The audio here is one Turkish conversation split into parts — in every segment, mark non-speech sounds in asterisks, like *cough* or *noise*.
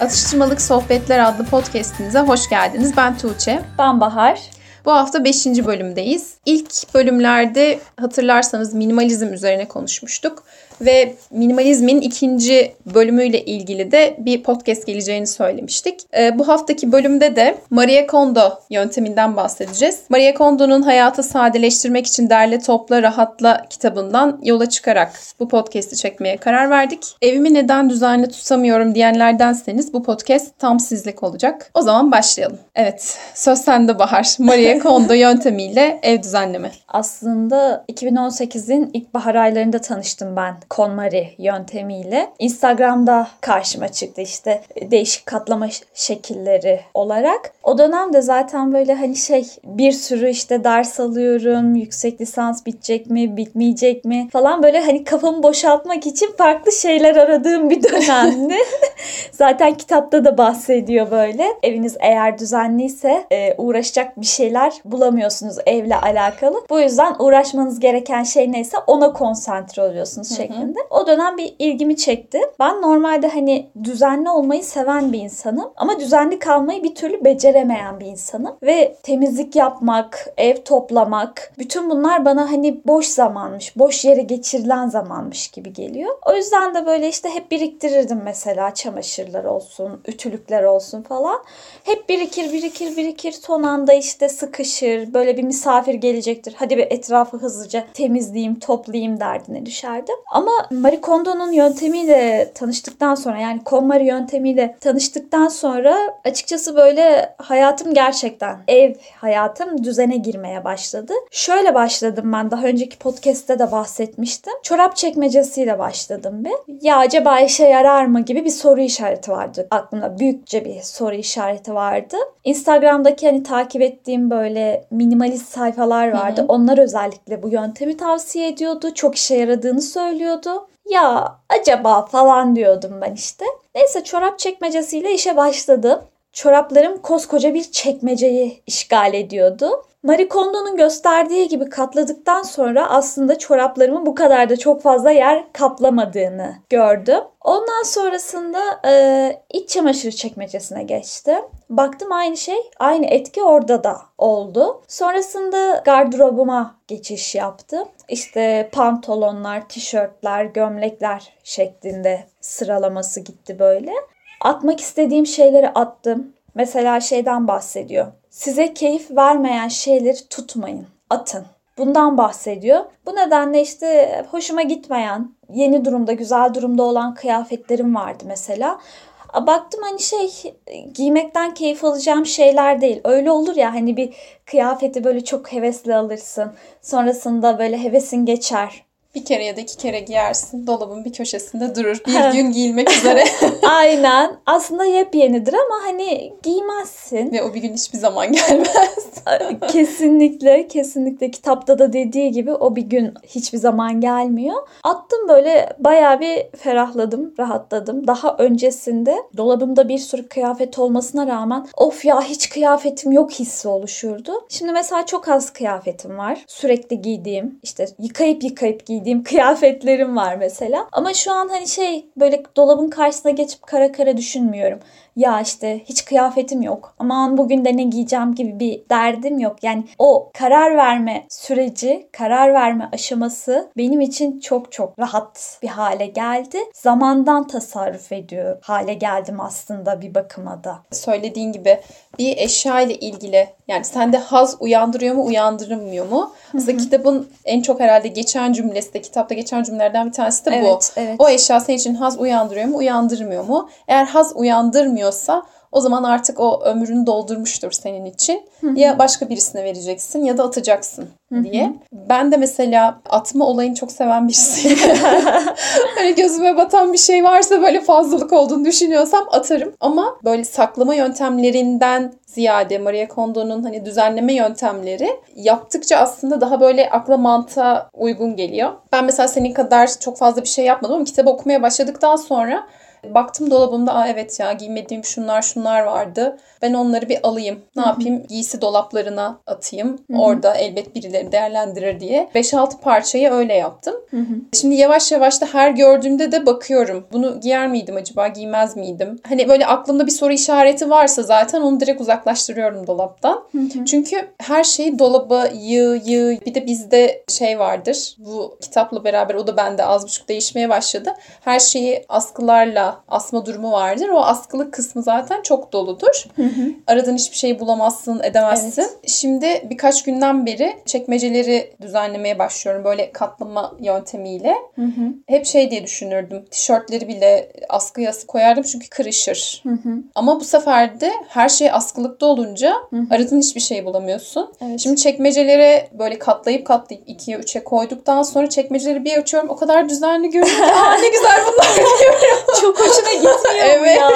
Atıştırmalık Sohbetler adlı podcastinize hoş geldiniz. Ben Tuğçe. Ben Bahar. Bu hafta 5. bölümdeyiz. İlk bölümlerde hatırlarsanız minimalizm üzerine konuşmuştuk ve minimalizmin ikinci bölümüyle ilgili de bir podcast geleceğini söylemiştik. E, bu haftaki bölümde de Marie Kondo yönteminden bahsedeceğiz. Marie Kondo'nun Hayatı Sadeleştirmek için Derle Topla Rahatla kitabından yola çıkarak bu podcast'i çekmeye karar verdik. Evimi neden düzenli tutamıyorum diyenlerdenseniz bu podcast tam sizlik olacak. O zaman başlayalım. Evet, söz sende Bahar. Marie *laughs* Kondo yöntemiyle ev düzenleme. Aslında 2018'in ilk bahar aylarında tanıştım ben KonMari yöntemiyle. Instagram'da karşıma çıktı işte değişik katlama şekilleri olarak. O dönemde zaten böyle hani şey bir sürü işte ders alıyorum. Yüksek lisans bitecek mi, bitmeyecek mi falan böyle hani kafamı boşaltmak için farklı şeyler aradığım bir dönemdi. *laughs* zaten kitapta da bahsediyor böyle. Eviniz eğer düzenliyse e, uğraşacak bir şeyler bulamıyorsunuz evle alakalı. Bu yüzden uğraşmanız gereken şey neyse ona konsantre oluyorsunuz şeklinde şeklinde. O dönem bir ilgimi çekti. Ben normalde hani düzenli olmayı seven bir insanım ama düzenli kalmayı bir türlü beceremeyen bir insanım. Ve temizlik yapmak, ev toplamak bütün bunlar bana hani boş zamanmış, boş yere geçirilen zamanmış gibi geliyor. O yüzden de böyle işte hep biriktirirdim mesela çamaşırlar olsun, ütülükler olsun falan. Hep birikir, birikir, birikir. Son anda işte sıkışır. Böyle bir misafir gelecektir. Hadi bir etrafı hızlıca temizleyeyim, toplayayım derdine düşerdim. Ama ama Marie Kondo'nun yöntemiyle tanıştıktan sonra yani KonMari yöntemiyle tanıştıktan sonra açıkçası böyle hayatım gerçekten ev hayatım düzene girmeye başladı. Şöyle başladım ben daha önceki podcast'te de bahsetmiştim. Çorap çekmecesiyle başladım bir. Ya acaba işe yarar mı gibi bir soru işareti vardı. Aklımda büyükçe bir soru işareti vardı. Instagram'daki hani takip ettiğim böyle minimalist sayfalar vardı. Hı hı. Onlar özellikle bu yöntemi tavsiye ediyordu. Çok işe yaradığını söylüyordu. Ya acaba falan diyordum ben işte. Neyse çorap çekmecesiyle işe başladım. Çoraplarım koskoca bir çekmeceyi işgal ediyordu. Marie Kondo'nun gösterdiği gibi katladıktan sonra aslında çoraplarımın bu kadar da çok fazla yer kaplamadığını gördüm. Ondan sonrasında e, iç çamaşır çekmecesine geçtim. Baktım aynı şey, aynı etki orada da oldu. Sonrasında gardırobuma geçiş yaptım. İşte pantolonlar, tişörtler, gömlekler şeklinde sıralaması gitti böyle. Atmak istediğim şeyleri attım. Mesela şeyden bahsediyor. Size keyif vermeyen şeyleri tutmayın, atın. Bundan bahsediyor. Bu nedenle işte hoşuma gitmeyen, yeni durumda, güzel durumda olan kıyafetlerim vardı mesela. Baktım hani şey giymekten keyif alacağım şeyler değil. Öyle olur ya hani bir kıyafeti böyle çok hevesli alırsın. Sonrasında böyle hevesin geçer bir kere ya da iki kere giyersin. Dolabın bir köşesinde durur. Bir gün giyilmek *laughs* üzere. Aynen. Aslında yepyenidir ama hani giymezsin. Ve o bir gün hiçbir zaman *laughs* gelmez. kesinlikle. Kesinlikle. Kitapta da dediği gibi o bir gün hiçbir zaman gelmiyor. Attım böyle bayağı bir ferahladım, rahatladım. Daha öncesinde dolabımda bir sürü kıyafet olmasına rağmen of ya hiç kıyafetim yok hissi oluşurdu. Şimdi mesela çok az kıyafetim var. Sürekli giydiğim, işte yıkayıp yıkayıp giydiğim giydiğim *laughs* kıyafetlerim var mesela. Ama şu an hani şey böyle dolabın karşısına geçip kara kara düşünmüyorum ya işte hiç kıyafetim yok aman bugün de ne giyeceğim gibi bir derdim yok. Yani o karar verme süreci, karar verme aşaması benim için çok çok rahat bir hale geldi. Zamandan tasarruf ediyor hale geldim aslında bir bakıma da. Söylediğin gibi bir eşya ile ilgili yani sende haz uyandırıyor mu uyandırmıyor mu? Aslında kitabın en çok herhalde geçen cümlesi de kitapta geçen cümlelerden bir tanesi de bu. Evet, evet. O eşya senin için haz uyandırıyor mu uyandırmıyor mu? Eğer haz uyandırmıyor istemiyorsa o zaman artık o ömrünü doldurmuştur senin için. Hı-hı. Ya başka birisine vereceksin ya da atacaksın Hı-hı. diye. Ben de mesela atma olayını çok seven birisiyim. *laughs* hani gözüme batan bir şey varsa böyle fazlalık olduğunu düşünüyorsam atarım. Ama böyle saklama yöntemlerinden ziyade Maria Kondo'nun hani düzenleme yöntemleri yaptıkça aslında daha böyle akla mantığa uygun geliyor. Ben mesela senin kadar çok fazla bir şey yapmadım ama kitabı okumaya başladıktan sonra Baktım dolabımda aa evet ya giymediğim şunlar şunlar vardı. Ben onları bir alayım. Ne Hı-hı. yapayım? Giysi dolaplarına atayım. Hı-hı. Orada elbet birileri değerlendirir diye. 5-6 parçayı öyle yaptım. Hı-hı. Şimdi yavaş yavaş da her gördüğümde de bakıyorum. Bunu giyer miydim acaba? Giymez miydim? Hani böyle aklımda bir soru işareti varsa zaten onu direkt uzaklaştırıyorum dolaptan. Hı-hı. Çünkü her şeyi dolaba yığ yığ. Bir de bizde şey vardır. Bu kitapla beraber o da bende az buçuk değişmeye başladı. Her şeyi askılarla asma durumu vardır. O askılı kısmı zaten çok doludur. Hı hı. Aradığın hiçbir şeyi bulamazsın, edemezsin. Evet. Şimdi birkaç günden beri çekmeceleri düzenlemeye başlıyorum. Böyle katlama yöntemiyle. Hı hı. Hep şey diye düşünürdüm. Tişörtleri bile askıya koyardım çünkü kırışır. Hı hı. Ama bu sefer de her şey askılıkta olunca hı hı. aradığın hiçbir şey bulamıyorsun. Evet. Şimdi çekmecelere böyle katlayıp katlayıp ikiye üçe koyduktan sonra çekmeceleri bir açıyorum. O kadar düzenli görünüyor. *laughs* Aa ne güzel bunlar diyorum. Çok hoşuna gitmiyor evet. ya.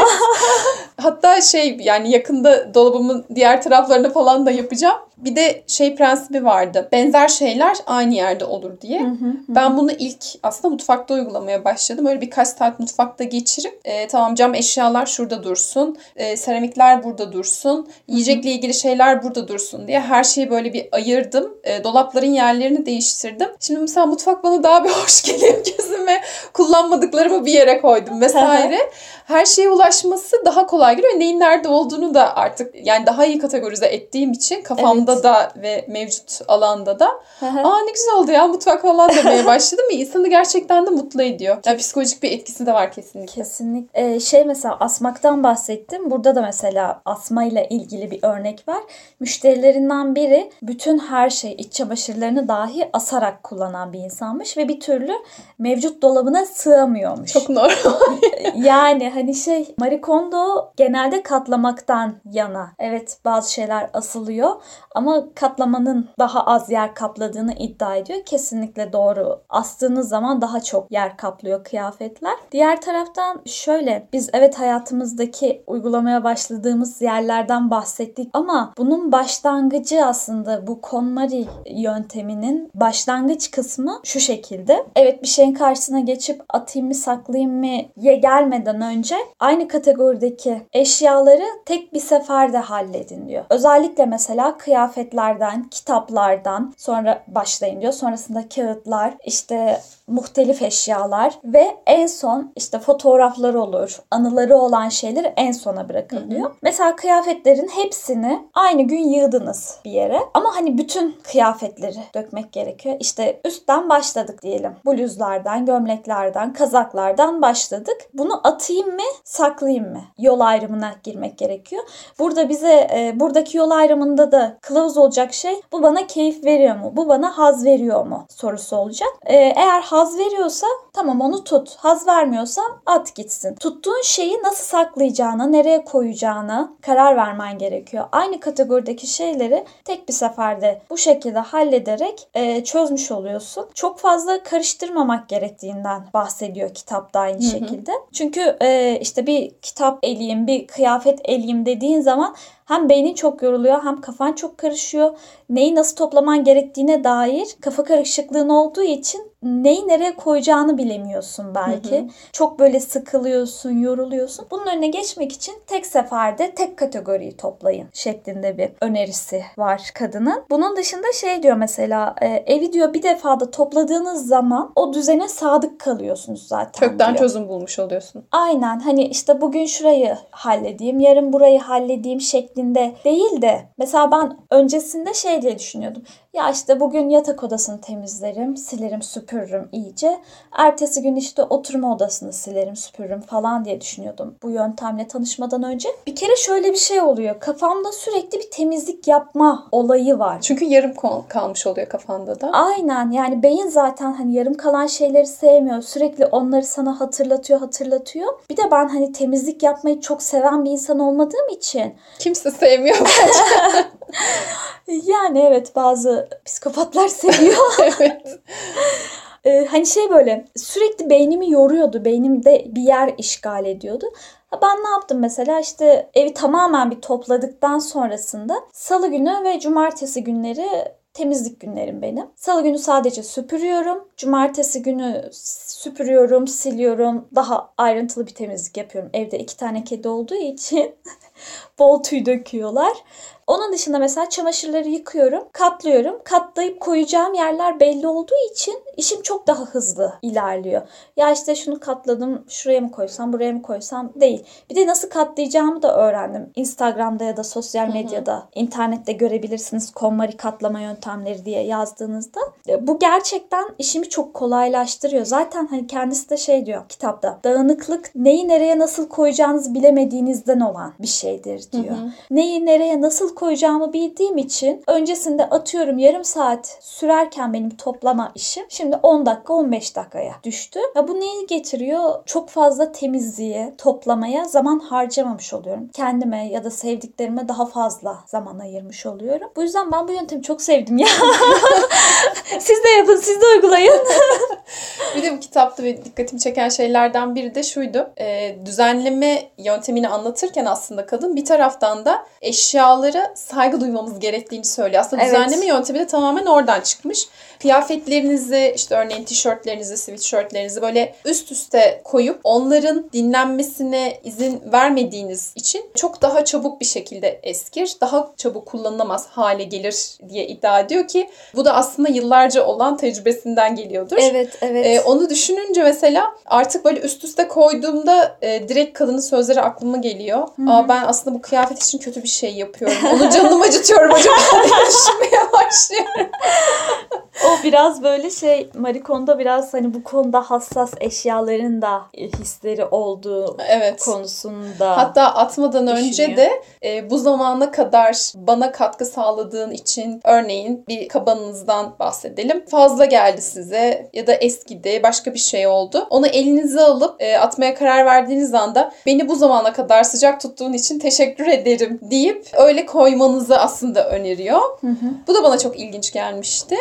Hatta şey yani yakında dolabımın diğer taraflarını falan da yapacağım. Bir de şey prensibi vardı. Benzer şeyler aynı yerde olur diye. Hı hı hı. Ben bunu ilk aslında mutfakta uygulamaya başladım. Öyle birkaç saat mutfakta geçirip e, tamam cam eşyalar şurada dursun. E, seramikler burada dursun. Yiyecekle ilgili şeyler burada dursun diye her şeyi böyle bir ayırdım. E, dolapların yerlerini değiştirdim. Şimdi mesela mutfak bana daha bir *laughs* hoş geliyor gözüme. Kullanmadıklarımı bir yere koydum vesaire vesaire her şeye ulaşması daha kolay geliyor. Neyin nerede olduğunu da artık yani daha iyi kategorize ettiğim için kafamda evet. da ve mevcut alanda da aa ne güzel oldu ya mutfak falan demeye *laughs* başladım insanı gerçekten de mutlu ediyor. Yani psikolojik bir etkisi de var kesinlikle. Kesinlikle. Ee, şey mesela asmaktan bahsettim. Burada da mesela asma ile ilgili bir örnek var. Müşterilerinden biri bütün her şey iç çamaşırlarını dahi asarak kullanan bir insanmış ve bir türlü mevcut dolabına sığamıyormuş. Çok normal. *laughs* yani hani şey Marie Kondo genelde katlamaktan yana. Evet bazı şeyler asılıyor ama katlamanın daha az yer kapladığını iddia ediyor. Kesinlikle doğru. Astığınız zaman daha çok yer kaplıyor kıyafetler. Diğer taraftan şöyle biz evet hayatımızdaki uygulamaya başladığımız yerlerden bahsettik ama bunun başlangıcı aslında bu KonMari yönteminin başlangıç kısmı şu şekilde. Evet bir şeyin karşısına geçip atayım mı saklayayım mı ye gelmeden önce aynı kategorideki eşyaları tek bir seferde halledin diyor. Özellikle mesela kıyafetlerden, kitaplardan sonra başlayın diyor. Sonrasında kağıtlar, işte muhtelif eşyalar ve en son işte fotoğraflar olur, anıları olan şeyleri en sona bırakılıyor. Hı hı. Mesela kıyafetlerin hepsini aynı gün yığdınız bir yere ama hani bütün kıyafetleri dökmek gerekiyor. İşte üstten başladık diyelim. Bluzlardan, gömleklerden, kazaklardan başladık. Bunu atayım mı, saklayayım mı? Yol ayrımına girmek gerekiyor. Burada bize e, buradaki yol ayrımında da kılavuz olacak şey bu bana keyif veriyor mu? Bu bana haz veriyor mu? sorusu olacak. E, eğer haz veriyorsa tamam onu tut. Haz vermiyorsa at gitsin. Tuttuğun şeyi nasıl saklayacağına, nereye koyacağına karar vermen gerekiyor. Aynı kategorideki şeyleri tek bir seferde bu şekilde hallederek e, çözmüş oluyorsun. Çok fazla karıştırmamak gerektiğinden bahsediyor kitapta aynı Hı-hı. şekilde. Çünkü e, işte bir kitap eleyim, bir kıyafet eleyim dediğin zaman hem beynin çok yoruluyor hem kafan çok karışıyor. Neyi nasıl toplaman gerektiğine dair kafa karışıklığın olduğu için neyi nereye koyacağını bilemiyorsun belki. Hı hı. Çok böyle sıkılıyorsun, yoruluyorsun. Bunun önüne geçmek için tek seferde tek kategoriyi toplayın şeklinde bir önerisi var kadının. Bunun dışında şey diyor mesela e, evi diyor bir defada topladığınız zaman o düzene sadık kalıyorsunuz zaten Kökten diyor. çözüm bulmuş oluyorsun. Aynen hani işte bugün şurayı halledeyim, yarın burayı halledeyim şeklinde değil de mesela ben öncesinde şey diye düşünüyordum. Ya işte bugün yatak odasını temizlerim, silerim, süpürürüm iyice. Ertesi gün işte oturma odasını silerim, süpürürüm falan diye düşünüyordum bu yöntemle tanışmadan önce. Bir kere şöyle bir şey oluyor. Kafamda sürekli bir temizlik yapma olayı var. Çünkü yarım kalmış oluyor kafanda da. Aynen yani beyin zaten hani yarım kalan şeyleri sevmiyor. Sürekli onları sana hatırlatıyor, hatırlatıyor. Bir de ben hani temizlik yapmayı çok seven bir insan olmadığım için. Kimse sevmiyor bence. *laughs* yani evet bazı psikopatlar seviyor. *laughs* evet. Ee, hani şey böyle sürekli beynimi yoruyordu. Beynimde bir yer işgal ediyordu. Ben ne yaptım mesela işte evi tamamen bir topladıktan sonrasında salı günü ve cumartesi günleri temizlik günlerim benim. Salı günü sadece süpürüyorum. Cumartesi günü süpürüyorum, siliyorum. Daha ayrıntılı bir temizlik yapıyorum. Evde iki tane kedi olduğu için *laughs* bol tüy döküyorlar. Onun dışında mesela çamaşırları yıkıyorum, katlıyorum. Katlayıp koyacağım yerler belli olduğu için işim çok daha hızlı ilerliyor. Ya işte şunu katladım, şuraya mı koysam, buraya mı koysam değil. Bir de nasıl katlayacağımı da öğrendim. Instagram'da ya da sosyal medyada, hı hı. internette görebilirsiniz KonMari katlama yöntemleri diye yazdığınızda. E, bu gerçekten işimi çok kolaylaştırıyor. Zaten hani kendisi de şey diyor kitapta. Dağınıklık neyi nereye nasıl koyacağınızı bilemediğinizden olan bir şeydir diyor. Hı hı. Neyi nereye nasıl koyacağımı bildiğim için öncesinde atıyorum yarım saat sürerken benim toplama işim şimdi 10 dakika 15 dakikaya düştü. Ya bu neyi getiriyor? Çok fazla temizliğe, toplamaya zaman harcamamış oluyorum. Kendime ya da sevdiklerime daha fazla zaman ayırmış oluyorum. Bu yüzden ben bu yöntemi çok sevdim ya. *laughs* siz de yapın, siz de uygulayın. *laughs* bir de bu kitapta ve dikkatimi çeken şeylerden biri de şuydu. E, düzenleme yöntemini anlatırken aslında kadın bir taraftan da eşyaları saygı duymamız gerektiğini söylüyor. Aslında evet. düzenleme yöntemi de tamamen oradan çıkmış. Kıyafetlerinizi işte örneğin tişörtlerinizi, sweatshirtlerinizi böyle üst üste koyup onların dinlenmesine izin vermediğiniz için çok daha çabuk bir şekilde eskir, daha çabuk kullanılamaz hale gelir diye iddia ediyor ki bu da aslında yıllarca olan tecrübesinden geliyordur. Evet, evet. Ee, onu düşününce mesela artık böyle üst üste koyduğumda e, direkt kadının sözleri aklıma geliyor. Hı-hı. Aa ben aslında bu kıyafet için kötü bir şey yapıyorum. Onu canımı acıtıyorum acaba *laughs* diye düşünmeye başlıyorum. o biraz böyle şey Marikon'da biraz hani bu konuda hassas eşyaların da hisleri olduğu evet. konusunda. Hatta atmadan önce de e, bu zamana kadar bana katkı sağladığın için örneğin bir kabanınızdan bahsedelim. Fazla geldi size ya da eskidi başka bir şey oldu. Onu elinize alıp e, atmaya karar verdiğiniz anda beni bu zamana kadar sıcak tuttuğun için teşekkür ederim deyip öyle koymanızı aslında öneriyor. Hı hı. Bu da bana çok ilginç gelmişti.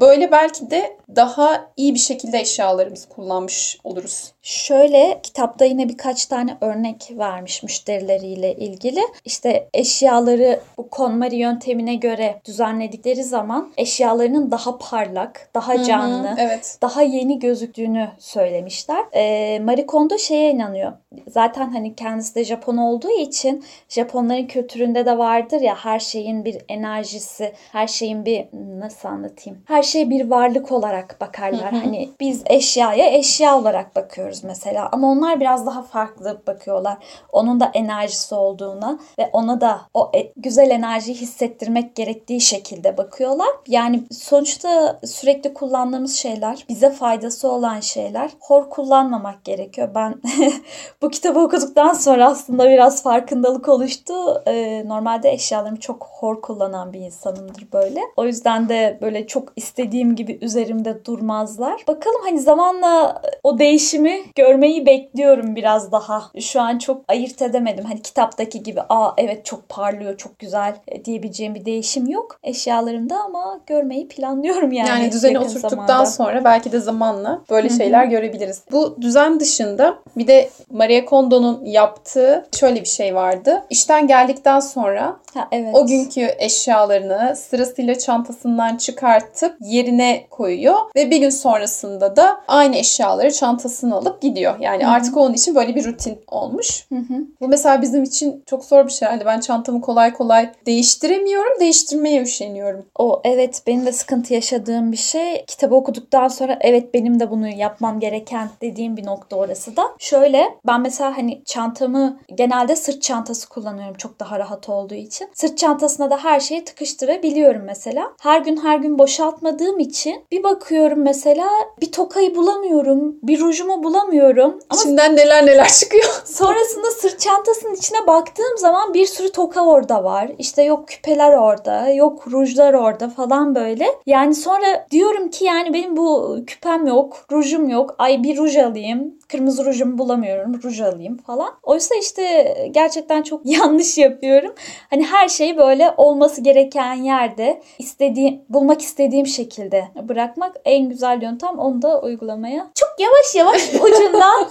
Böyle belki de daha iyi bir şekilde eşyalarımızı kullanmış oluruz. Şöyle kitapta yine birkaç tane örnek vermiş müşterileriyle ilgili. İşte eşyaları bu KonMari yöntemine göre düzenledikleri zaman eşyalarının daha parlak, daha canlı, hı hı, evet. daha yeni gözüktüğünü söylemişler. E, Marie Kondo şeye inanıyor. Zaten hani kendisi de Japon olduğu için Japonların kültüründe de vardır ya her şeyin bir enerjisi, her şeyin bir nasıl anlatayım? Her şey bir varlık olarak bakarlar. Hı hı. Hani biz eşyaya eşya olarak bakıyoruz mesela ama onlar biraz daha farklı bakıyorlar. Onun da enerjisi olduğuna ve ona da o e- güzel enerjiyi hissettirmek gerektiği şekilde bakıyorlar. Yani sonuçta sürekli kullandığımız şeyler, bize faydası olan şeyler hor kullanmamak gerekiyor. Ben *laughs* bu kitabı okuduktan sonra aslında biraz farkındalık oluştu. Ee, normalde eşyalarımı çok hor kullanan bir insanımdır böyle. O yüzden de böyle çok istediğim gibi üzerimde durmazlar. Bakalım hani zamanla o değişimi görmeyi bekliyorum biraz daha. Şu an çok ayırt edemedim. Hani kitaptaki gibi aa evet çok parlıyor, çok güzel e, diyebileceğim bir değişim yok eşyalarımda ama görmeyi planlıyorum yani. Yani düzeni oturttuktan zamanda. sonra belki de zamanla böyle şeyler görebiliriz. Bu düzen dışında bir de Maria Kondo'nun yaptığı şöyle bir şey vardı. İşten geldikten sonra ha, evet. o günkü eşyalarını sırasıyla çantasından çıkartıp yerine koyuyor ve bir gün sonrasında da aynı eşyaları çantasına alıp gidiyor. Yani Hı-hı. artık onun için böyle bir rutin olmuş. Hı-hı. Bu mesela bizim için çok zor bir şey. Yani ben çantamı kolay kolay değiştiremiyorum. Değiştirmeye üşeniyorum. O evet benim de sıkıntı yaşadığım bir şey. Kitabı okuduktan sonra evet benim de bunu yapmam gereken dediğim bir nokta orası da. Şöyle ben mesela hani çantamı genelde sırt çantası kullanıyorum çok daha rahat olduğu için. Sırt çantasına da her şeyi tıkıştırabiliyorum mesela. Her gün her gün boşaltmadığım için bir bakıyorum mesela bir tokayı bulamıyorum. Bir rujumu bulamıyorum. Ama İçinden neler neler çıkıyor. *laughs* sonrasında sırt çantasının içine baktığım zaman bir sürü toka orada var. İşte yok küpeler orada, yok rujlar orada falan böyle. Yani sonra diyorum ki yani benim bu küpem yok, rujum yok. Ay bir ruj alayım kırmızı rujumu bulamıyorum. Ruj alayım falan. Oysa işte gerçekten çok *laughs* yanlış yapıyorum. Hani her şeyi böyle olması gereken yerde istediğim, bulmak istediğim şekilde bırakmak en güzel yöntem. Onu da uygulamaya çok yavaş yavaş *laughs* ucundan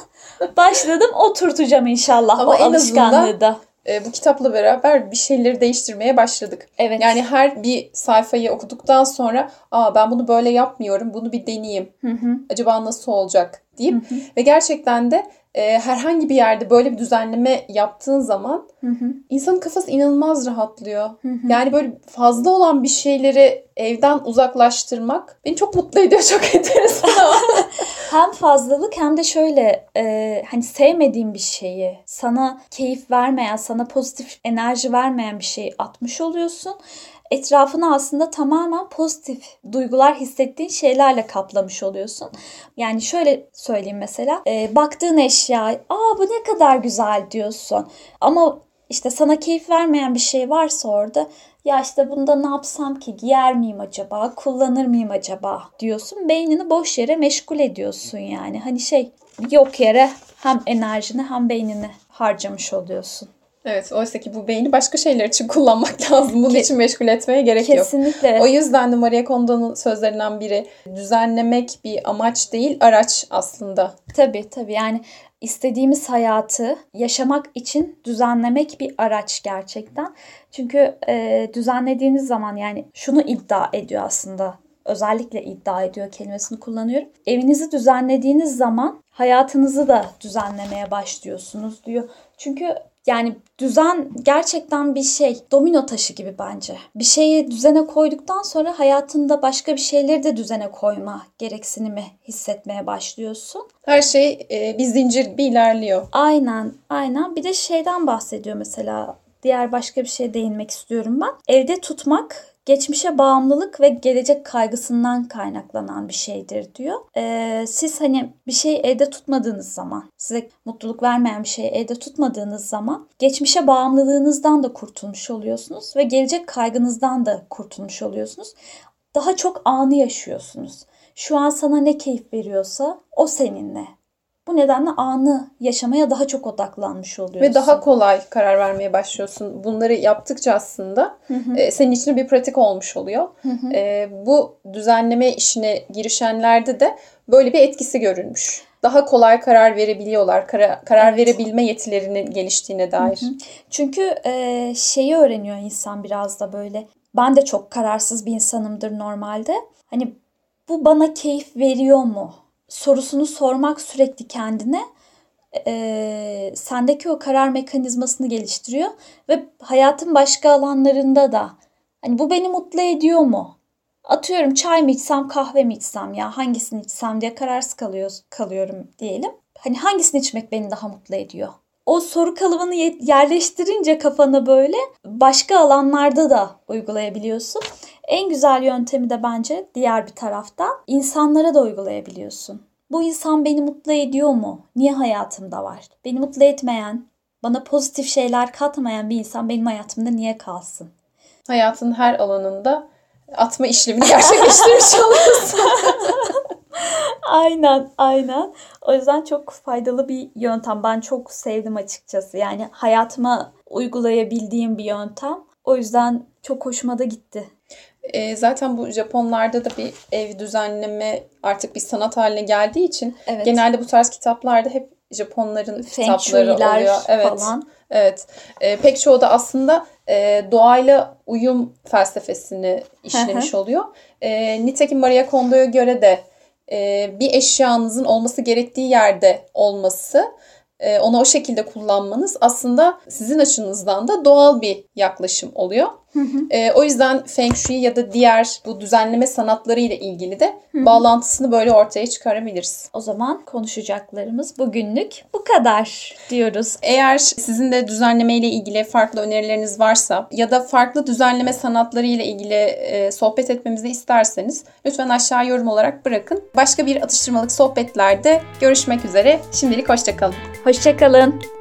başladım. Oturtacağım inşallah Ama o en alışkanlığı da e, bu kitapla beraber bir şeyleri değiştirmeye başladık. Evet. Yani her bir sayfayı okuduktan sonra aa ben bunu böyle yapmıyorum. Bunu bir deneyeyim. Hı hı. Acaba nasıl olacak deyip hı hı. ve gerçekten de e, herhangi bir yerde böyle bir düzenleme yaptığın zaman hı hı. insanın kafası inanılmaz rahatlıyor. Hı hı. Yani böyle fazla olan bir şeyleri evden uzaklaştırmak beni çok mutlu ediyor. Çok *laughs* enteresan *laughs* hem fazlalık hem de şöyle e, hani sevmediğin bir şeyi sana keyif vermeyen, sana pozitif enerji vermeyen bir şeyi atmış oluyorsun etrafını aslında tamamen pozitif duygular hissettiğin şeylerle kaplamış oluyorsun. Yani şöyle söyleyeyim mesela e, baktığın eşya aa bu ne kadar güzel diyorsun ama işte sana keyif vermeyen bir şey varsa orada ya işte bunda ne yapsam ki giyer miyim acaba kullanır mıyım acaba diyorsun beynini boş yere meşgul ediyorsun yani hani şey yok yere hem enerjini hem beynini harcamış oluyorsun. Evet oysa ki bu beyni başka şeyler için *laughs* kullanmak lazım. Bunun Ke- için meşgul etmeye gerek Kesinlikle. yok. Kesinlikle. O yüzden de Maria Kondo'nun sözlerinden biri düzenlemek bir amaç değil araç aslında. Tabii tabii yani istediğimiz hayatı yaşamak için düzenlemek bir araç gerçekten. Çünkü e, düzenlediğiniz zaman yani şunu iddia ediyor aslında özellikle iddia ediyor kelimesini kullanıyorum. Evinizi düzenlediğiniz zaman hayatınızı da düzenlemeye başlıyorsunuz diyor. Çünkü yani düzen gerçekten bir şey domino taşı gibi bence. Bir şeyi düzene koyduktan sonra hayatında başka bir şeyleri de düzene koyma gereksinimi hissetmeye başlıyorsun. Her şey e, bir zincir gibi ilerliyor. Aynen, aynen. Bir de şeyden bahsediyor mesela. Diğer başka bir şeye değinmek istiyorum ben. Evde tutmak geçmişe bağımlılık ve gelecek kaygısından kaynaklanan bir şeydir diyor. Ee, siz hani bir şeyi elde tutmadığınız zaman, size mutluluk vermeyen bir şeyi elde tutmadığınız zaman geçmişe bağımlılığınızdan da kurtulmuş oluyorsunuz ve gelecek kaygınızdan da kurtulmuş oluyorsunuz. Daha çok anı yaşıyorsunuz. Şu an sana ne keyif veriyorsa o seninle. Bu nedenle anı yaşamaya daha çok odaklanmış oluyorsun. Ve daha kolay karar vermeye başlıyorsun. Bunları yaptıkça aslında hı hı. E, senin için bir pratik olmuş oluyor. Hı hı. E, bu düzenleme işine girişenlerde de böyle bir etkisi görülmüş. Daha kolay karar verebiliyorlar. Kara, karar evet. verebilme yetilerinin geliştiğine dair. Hı hı. Çünkü e, şeyi öğreniyor insan biraz da böyle. Ben de çok kararsız bir insanımdır normalde. Hani bu bana keyif veriyor mu? Sorusunu sormak sürekli kendine e, sendeki o karar mekanizmasını geliştiriyor ve hayatın başka alanlarında da hani bu beni mutlu ediyor mu? Atıyorum çay mı içsem kahve mi içsem ya hangisini içsem diye kararsız kalıyor, kalıyorum diyelim. Hani hangisini içmek beni daha mutlu ediyor? O soru kalıbını yerleştirince kafana böyle başka alanlarda da uygulayabiliyorsun. En güzel yöntemi de bence diğer bir taraftan insanlara da uygulayabiliyorsun. Bu insan beni mutlu ediyor mu? Niye hayatımda var? Beni mutlu etmeyen, bana pozitif şeyler katmayan bir insan benim hayatımda niye kalsın? Hayatın her alanında atma işlemini gerçekleştirmiş *laughs* oluyorsun. aynen, aynen. O yüzden çok faydalı bir yöntem. Ben çok sevdim açıkçası. Yani hayatıma uygulayabildiğim bir yöntem. O yüzden çok hoşuma da gitti. E, zaten bu Japonlarda da bir ev düzenleme artık bir sanat haline geldiği için evet. genelde bu tarz kitaplarda hep Japonların Feng kitapları oluyor. Evet. Falan. Evet. E, pek çoğu da aslında e, doğayla uyum felsefesini işlemiş oluyor. E, nitekim Maria Kondo'ya göre de e, bir eşyanızın olması gerektiği yerde olması e, onu o şekilde kullanmanız aslında sizin açınızdan da doğal bir yaklaşım oluyor. E, o yüzden Feng Shui ya da diğer bu düzenleme sanatları ile ilgili de bağlantısını böyle ortaya çıkarabiliriz. O zaman konuşacaklarımız bugünlük bu kadar diyoruz. Eğer sizin de düzenleme ile ilgili farklı önerileriniz varsa ya da farklı düzenleme sanatları ile ilgili e, sohbet etmemizi isterseniz lütfen aşağı yorum olarak bırakın. Başka bir atıştırmalık sohbetlerde görüşmek üzere. Şimdilik hoşçakalın. Hoşçakalın.